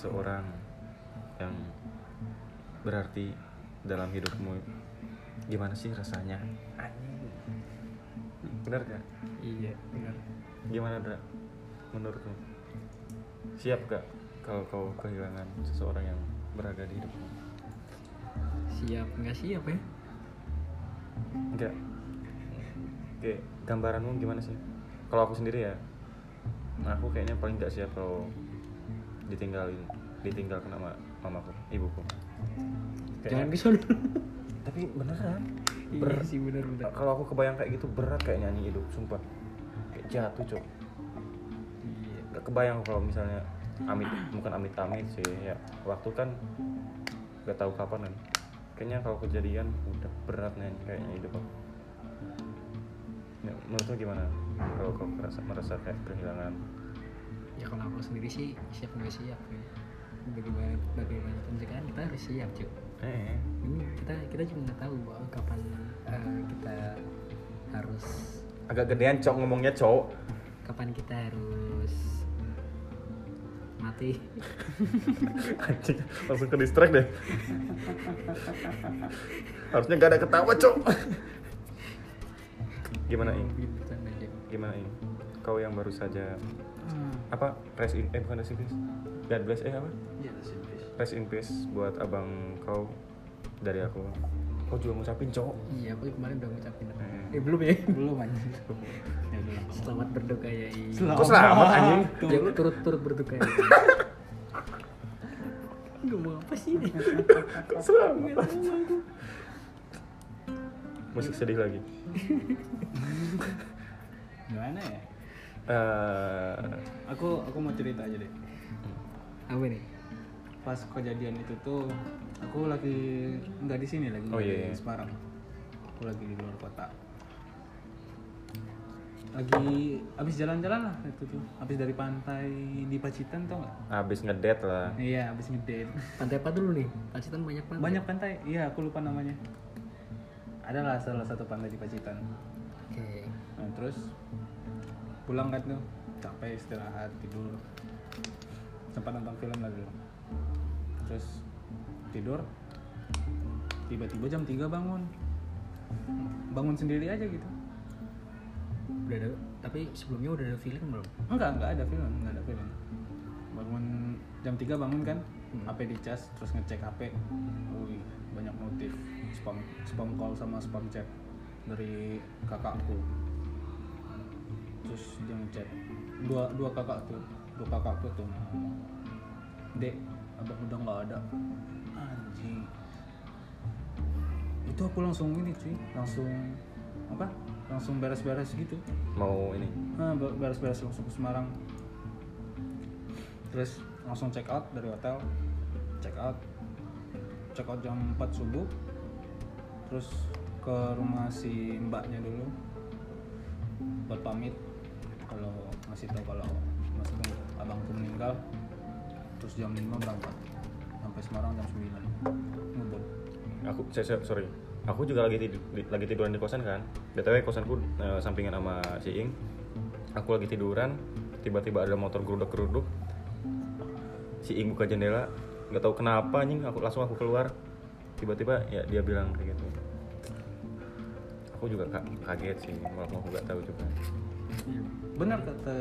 seseorang yang berarti dalam hidupmu gimana sih rasanya? Anjing. Benar gak iya benar. Gimana Dra? menurutmu? Siap gak kalau kau kehilangan seseorang yang berada di hidupmu? Siap nggak siap ya? Enggak oke gambaranmu gimana sih? Kalau aku sendiri ya aku kayaknya paling gak siap kalau ditinggalin ditinggalkan sama mamaku ibuku. Jangan Kayaknya- ke sana tapi beneran iya Ber- sih benar benar kalau aku kebayang kayak gitu berat kayak nyanyi hidup sumpah. Kayak jatuh cok. Iya. Gak kebayang kalau misalnya amit bukan amit amit sih ya. Waktu kan gak tahu kapan kan. Kayaknya kalau kejadian udah berat nih kayaknya hidup aku. Ya, menurutmu gimana? Kalau kau merasa merasa kayak kehilangan ya kalau aku sendiri sih siap nggak siap ya. Bagaimana bagaimana pencegahan kita harus siap cuy eh. Ini kita kita juga nggak tahu bahwa kapan eh, kita harus agak gedean cok ngomongnya cok. Kapan kita harus mati. Anjing langsung ke distract deh. Harusnya gak ada ketawa cok. Gimana aja. gimana ing? Kau yang baru saja apa rest in eh bukan rest in peace God bless eh apa Iya, simpis. rest in peace buat abang kau dari aku kau juga ngucapin cowok iya aku kemarin udah ngucapin Eh. eh belum ya Belum anjing. Ya udah. selamat berduka ya. Kok selamat, anjing? ya turut turut berduka ya ngomong apa sih ini kok selamat musik sedih lagi Gimana ya? Eh, Aku aku mau cerita aja deh. apa nih Pas kejadian itu tuh aku lagi nggak di sini lagi Oh, di iya, iya. Semarang. Aku lagi di luar kota. Lagi habis jalan-jalan lah itu tuh. Habis dari pantai di Pacitan tau nggak? habis ngedate lah Iya, habis ngedate. pantai apa dulu nih Pacitan banyak banget Banyak pantai. Iya, aku lupa namanya. Adalah salah satu pantai di Pacitan. oke Nah, terus pulang kan tuh capek istirahat tidur. Sempat nonton film lagi terus tidur tiba-tiba jam 3 bangun. Bangun sendiri aja gitu. Udah ada tapi sebelumnya udah ada film belum? Enggak enggak ada film enggak ada film. Bangun jam 3 bangun kan Hmm. HP dicas terus ngecek HP wih banyak notif spam spam call sama spam chat dari kakakku terus dia ngechat dua dua kakak tuh dua kakakku tuh dek abang udah nggak ada anjing itu aku langsung ini cuy langsung apa langsung beres-beres gitu mau ini Nah, be- beres-beres langsung ke Semarang. Terus langsung check out dari hotel. Check out. Check out jam 4 subuh. Terus ke rumah si mbaknya dulu. Buat pamit kalau ngasih tahu kalau mas abangku meninggal. Terus jam 5 berangkat. Sampai Semarang jam 9. Ngebut. aku saya, saya- sorry aku juga lagi tidur lagi tiduran di kosan kan btw kosanku eh, sampingan sama si Ing aku lagi tiduran tiba-tiba ada motor geruduk geruduk si Ing buka jendela nggak tahu kenapa anjing aku langsung aku keluar tiba-tiba ya dia bilang kayak gitu aku juga ka- kaget sih walaupun aku nggak tahu juga Benar kata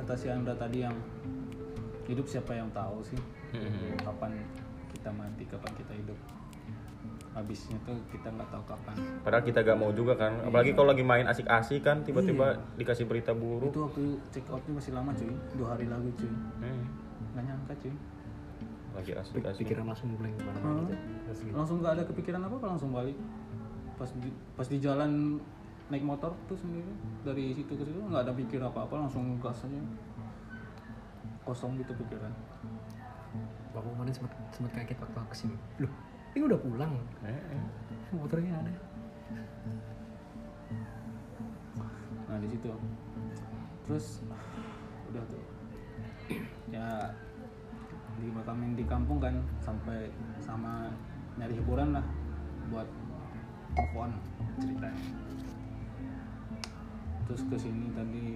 kata si Andra tadi yang hidup siapa yang tahu sih. Mhm. kapan kita mati kapan kita hidup. Habisnya tuh kita nggak tahu kapan. Padahal kita gak mau juga kan. Apalagi kalau lagi main asik-asik kan tiba-tiba dikasih berita buruk. Itu waktu check outnya masih lama cuy. Dua hari lalu cuy. Hmm, nggak nyangka cuy. Lagi asik-asik. Pikiran langsung blank ke mana Hmm. gitu. Langsung nggak ada kepikiran apa apa langsung balik. Pas di, pas di jalan naik motor tuh sendiri. Dari situ ke situ nggak ada pikir apa apa langsung gas aja. Kosong gitu pikiran. Aku kemarin sempat sempat kaget waktu aku ke sini. Loh ini udah pulang. Eh, eh. motornya ada. Nah di situ. Terus udah tuh. Ya di makamin di kampung kan sampai sama nyari hiburan lah buat move on ceritanya terus ke sini tadi.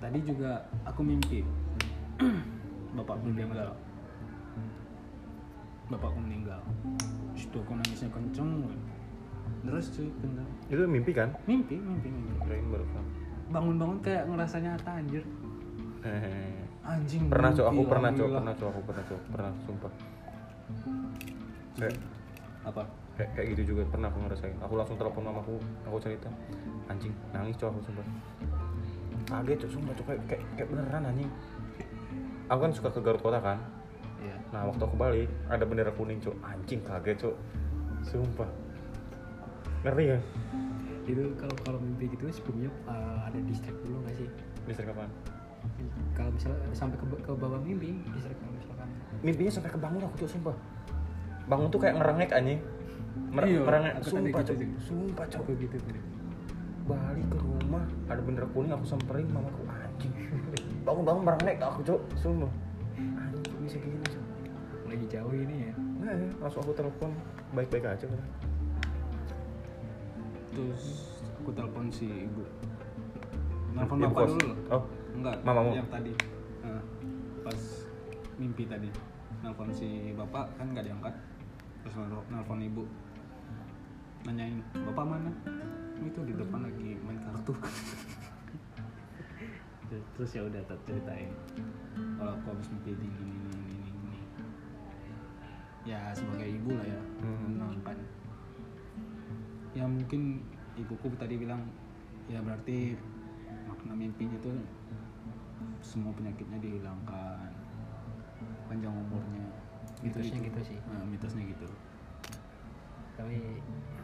Tadi juga aku mimpi. Bapak meninggal. Bapakku meninggal. Situ aku nangisnya kenceng terus cuy bener Itu mimpi kan? mimpi mimpi mimpi. Baru bangun-bangun kayak ngerasa nyata anjir. Hehehe. anjing pernah cok. Aku pernah cok. pernah cok. Aku pernah cok. Pernah sumpah. Kayak apa kayak, kayak gitu juga pernah aku ngerasain. Aku langsung telepon mamaku aku cerita anjing nangis cok aku sumpah kaget cok sumpah cok kayak, kayak, kayak beneran anjing. Aku kan suka ke Garut kota kan? Iya. Nah waktu aku balik ada bendera kuning cok. Anjing kaget cok. Sumpah. Ngeri ya? Itu kalau kalau mimpi gitu sebelumnya uh, ada distrik dulu nggak sih? Bisa kapan? Kalau misalnya sampai ke, ke bawah mimpi distrik kalau misalkan mimpinya sampai kebangun aku cok sumpah. Bangun tuh kayak ngerengek anjing Mer Iya, merengek aku tadi sumpah gitu. cok sumpah cok gitu tadi balik ke rumah. Ada bendera kuning aku samperin mamaku anjing. Bangun bangun merengek aku cok sumpah. Anjing bisa gini cok lagi jauh ini ya? Nah, ya, langsung aku telepon. Baik baik aja kan. Terus aku telepon si ibu. Telepon Ibu bapak kos. dulu. Loh. oh enggak Mamamu? yang tadi. Nah, pas mimpi tadi. Nelpon si bapak kan nggak diangkat. Terus nel- nelpon ibu nanyain bapak mana? Itu di depan lagi main kartu. Terus ya udah tak ceritain. Kalau aku habis mimpi ini ini ini ini ini, ini. ya sebagai ibu lah ya Hmm. menangkan ya mungkin ibuku tadi bilang ya berarti makna mimpinya tuh semua penyakitnya dihilangkan panjang umurnya. Mitosnya gitu sih. Nah, mitosnya gitu tapi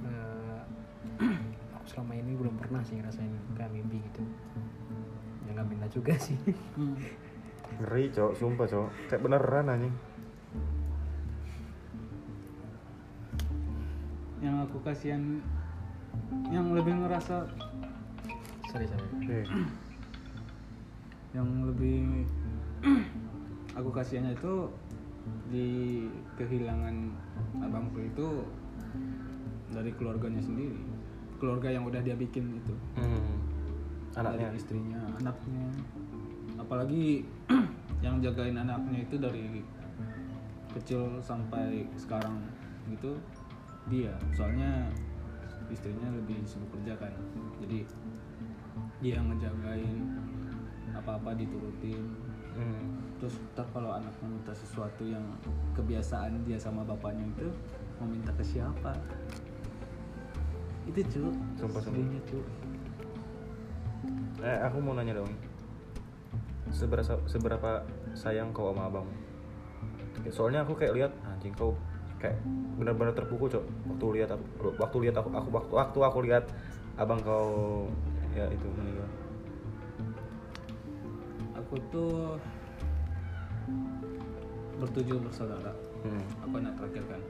eh, aku selama ini belum pernah sih ngerasain kayak mimpi gitu. Ya nggak minta juga sih. Ngeri cok. Sumpah cok. Kayak beneran anjing. Yang aku kasihan yang lebih ngerasa sorry sorry. Oke. yang lebih aku kasihannya itu di kehilangan abangku itu dari keluarganya sendiri. Keluarga yang udah dia bikin itu. Hmm. anaknya. Dari istrinya anaknya. Apalagi yang jagain anaknya itu dari kecil sampai sekarang gitu dia. Soalnya istrinya lebih sibuk kerja kan. Jadi dia ngejagain apa-apa diturutin. Hmm. terus ntar kalau anaknya minta sesuatu yang kebiasaan dia sama bapaknya itu mau minta ke siapa? Itu cu Sumpah, sedihnya cu eh aku mau nanya dong. Seberapa seberapa sayang kau sama abang? Soalnya aku kayak lihat anjing kau kayak benar-benar terpukul cok. Waktu lihat aku waktu lihat aku, aku waktu waktu aku lihat abang kau ya itu meninggal. Aku tuh bertujuh bersaudara hmm. aku anak terakhir kan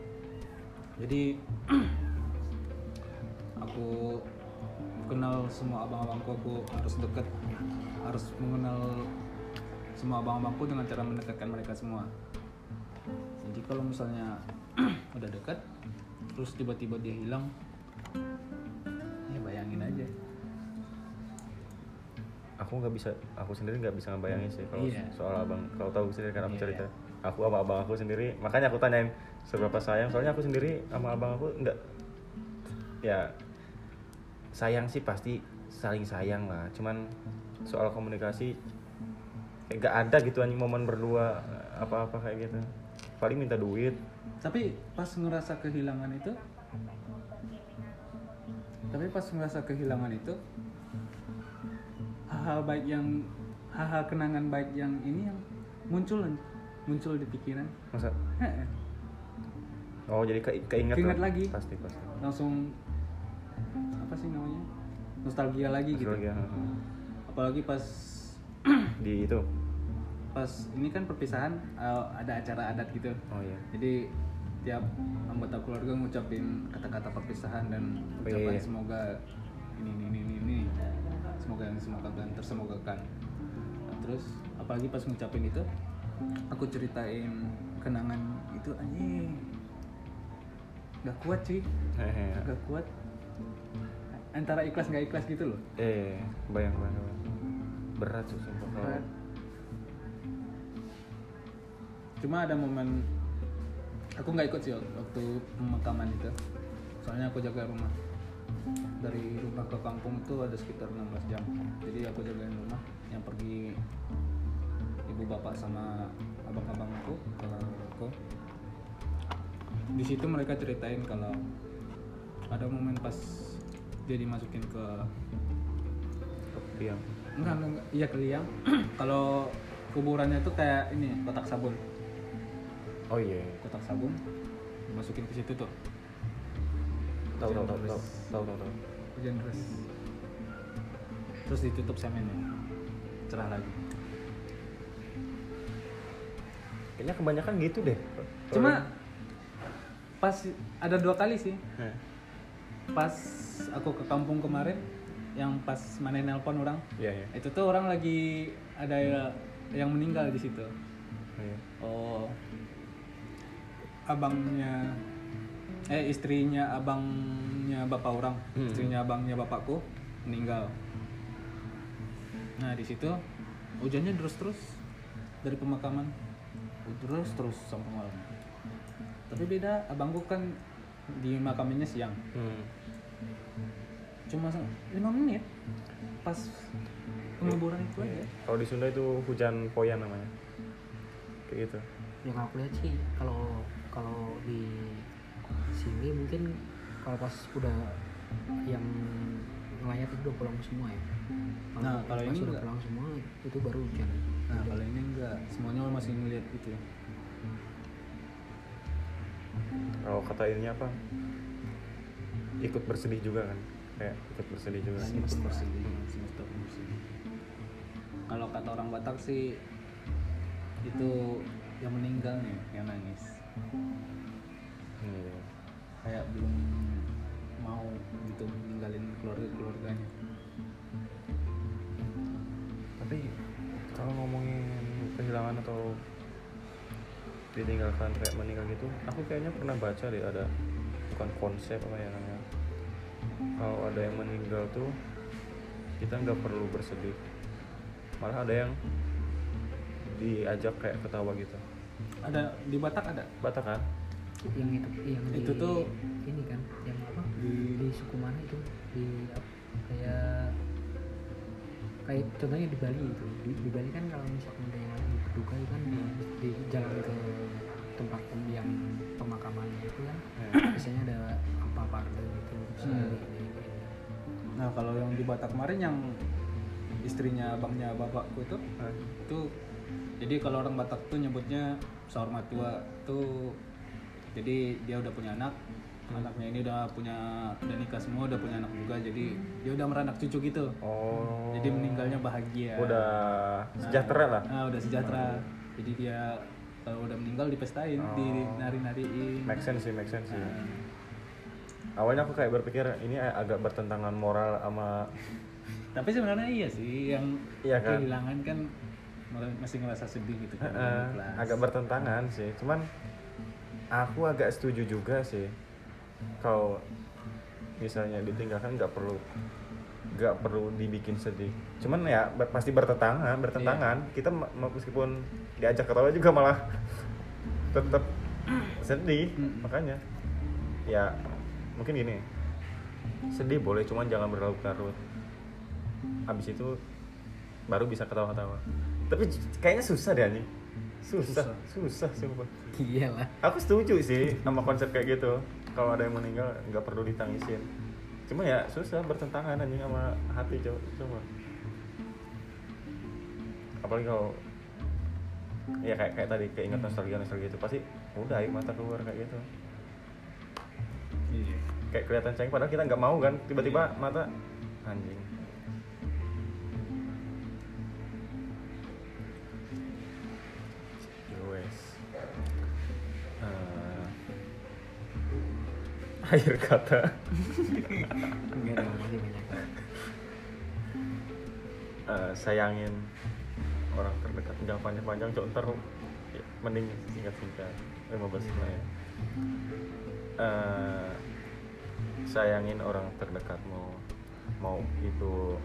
jadi aku kenal semua abang-abangku aku harus deket harus mengenal semua abang-abangku dengan cara mendekatkan mereka semua jadi kalau misalnya udah dekat terus tiba-tiba dia hilang ya bayangin aja aku nggak bisa aku sendiri nggak bisa ngebayangin sih kalau Iya. soal abang kalau tahu sendiri kan aku Iya, cerita iya. Aku sama abang aku sendiri. Makanya aku tanyain seberapa sayang. Soalnya aku sendiri sama abang aku nggak ya sayang sih pasti saling sayang lah. Cuman soal komunikasi kayak nggak ada gitu anjing momen berdua apa-apa kayak gitu. Paling minta duit. Tapi pas ngerasa kehilangan itu tapi pas ngerasa kehilangan itu hal-hal baik yang hal-hal kenangan baik yang ini yang muncul muncul di pikiran. Masa? Oh jadi ke keinget Keinget lagi. pasti pasti. Langsung apa sih namanya? Nostalgia lagi gitu. Nostalgia, heeh. apalagi pas di itu? Pas ini kan perpisahan eh, ada acara adat gitu. Oh iya. Jadi tiap anggota keluarga ngucapin kata-kata perpisahan dan Oh, ucapan iya. semoga ini ini ini ini, semoga yang semogakan tersemogakan. Nah, terus apalagi pas ngucapin itu aku ceritain kenangan itu anjing. Nggak kuat cuy. Nggak kuat. Antara ikhlas nggak ikhlas gitu loh. Eh bayang bayang berat tuh sumpah. Berat. cuma ada momen aku nggak ikut sih waktu pemakaman itu. Soalnya aku jaga rumah. Dari rumah ke kampung itu ada sekitar 16 jam. Jadi aku jagain rumah yang pergi ibu bapak sama abang-abang aku kalau aku. Di situ mereka ceritain kalau ada momen pas dia dimasukin ke diam enggak enggak, enggak. iya ke liang. Kalau kuburannya itu kayak ini kotak sabun. Oh iya. Kotak sabun. Dimasukin ke situ tuh. Tahu tahu tahu tahu tahu tahu tahu hujan deras. Terus ditutup semennya. Cerah lagi kayaknya kebanyakan gitu deh. Cuma pas ada dua kali sih. Pas aku ke kampung kemarin yang pas mana nelpon orang iya iya. itu tuh orang lagi ada yang meninggal di situ. Iya. oh. Abangnya eh istrinya abangnya bapak orang Hmm. istrinya abangnya bapakku meninggal. Nah di situ hujannya terus terus dari pemakaman terus terus sampai malam tapi beda abangku kan di makaminnya siang Hmm. cuma lima menit pas penguburan itu aja Iya. Kalau di Sunda itu hujan poyan namanya. Kayak gitu. yang aku lihat sih kalau kalau di sini mungkin kalau pas udah yang ngelayat itu udah pulang semua ya Nah, kalau ini udah enggak. pulang semua itu baru hujan nah kalau ini enggak semuanya masih ngeliat gitu ya Kalau kata ininya apa? Ikut bersedih juga kan. Kayak ikut bersedih juga. Langit pun bersedih, semesta bersedih. Kalau kata orang Batak sih itu yang meninggal nih yang nangis. Iya. Kayak belum mau gitu ninggalin keluarga keluarganya. Tapi kalau ngomongin kehilangan atau ditinggalkan kayak meninggal gitu, aku kayaknya pernah baca deh ada bukan konsep apa ya namanya. Kalau ada yang meninggal tuh kita nggak perlu bersedih, malah ada yang diajak kayak ketawa gitu. Ada di Batak ada? Batak kan? Yang itu yang Itu di, tuh- ini kan yang apa? Di- di, suku mana itu? Di kayak kayak contohnya di Bali itu. Di, di Bali kan kalau misalkan ada yang lagi berduka itu kan di, di jalan ke tempat yang pemakamannya itu kan biasanya ada apa apa gitu Hmm. ada ini, ini. Nah kalau yang di Batak kemarin yang istrinya abangnya bapakku itu Nah, itu jadi kalau orang Batak tuh nyebutnya sahormat tua tuh jadi dia udah punya anak anaknya ini udah punya udah nikah semua udah punya anak juga jadi dia udah meranak cucu gitu Oh. jadi meninggalnya bahagia Udah sejahtera lah. nah udah sejahtera jadi dia kalau udah meninggal dipestain Oh. di nari nariin Make sense sih, make sense sih. Nah, Awalnya aku kayak berpikir ini agak bertentangan moral sama tapi sebenarnya iya sih yang Iya kan? kehilangan kan masih ngerasa sedih gitu kan Eh, ikhlas. agak bertentangan sih. Cuman aku agak setuju juga sih. Kalau misalnya ditinggalkan nggak perlu nggak perlu dibikin sedih. Cuman ya ber- pasti bertentangan, bertentangan. Kita ma- ma- meskipun diajak ketawa juga malah tetap sedih. Mm. Makanya ya mungkin gini. Sedih boleh, cuman jangan berlarut-larut. Habis itu baru bisa ketawa-ketawa. Tapi kayaknya susah deh anjing. Susah, susah, sumpah. iyalah Aku setuju sih sama konsep kayak gitu. Kalau ada yang meninggal nggak perlu ditangisin. Cuma ya susah bertentangan anjing sama hati coba. Apalagi kalau ya kayak kayak tadi keinget nostalgia nostalgia itu pasti udah air mata keluar kayak gitu. iya Kayak kelihatan cengeng padahal kita nggak mau kan tiba-tiba mata anjing. Akhir kata. Eh, sayangin orang terdekat. Jangan panjang-panjang cok. Ntar ya, mending singkat-singkat. 15 menit. Ya. Eh, sayangin orang terdekatmu mau itu.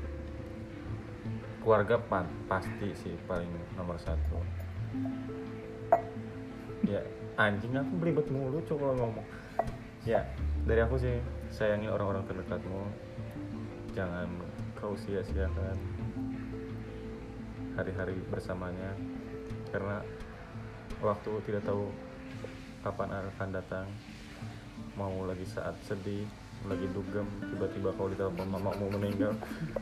Keluarga pan pasti sih paling nomor satu. Ya anjing aku belibet mulu cok kalau ngomong. Ya dari aku sih sayangi orang-orang terdekatmu. Jangan kau sia-siakan hari-hari bersamanya. Karena waktu tidak tahu kapan akan datang. Mau lagi saat sedih lagi dugem tiba-tiba kau ditelepon mamamu meninggal.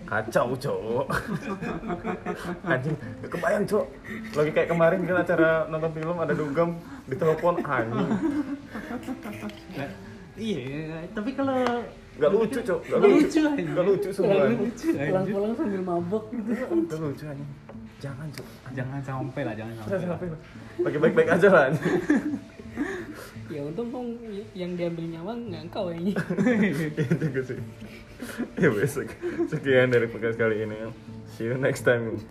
Kacau cowok. Anjing kebayang cowok. Lagi kayak kemarin kan acara nonton film ada dugem ditelepon anjing. Nah, iya tapi kalau gak lucu cowok gak lucu. gak lucu semua. lucu, pulang-pulang sambil mabok gitu. Gak lucu anjing. Jangan cowok jangan sampai lah jangan sampai lah. sampai lagi baik-baik aja lah. Ya untung kong yang diambil nyawa nggak engkau ini itu gue sih. Ya besok. Sekian dari podcast kali ini. See you next time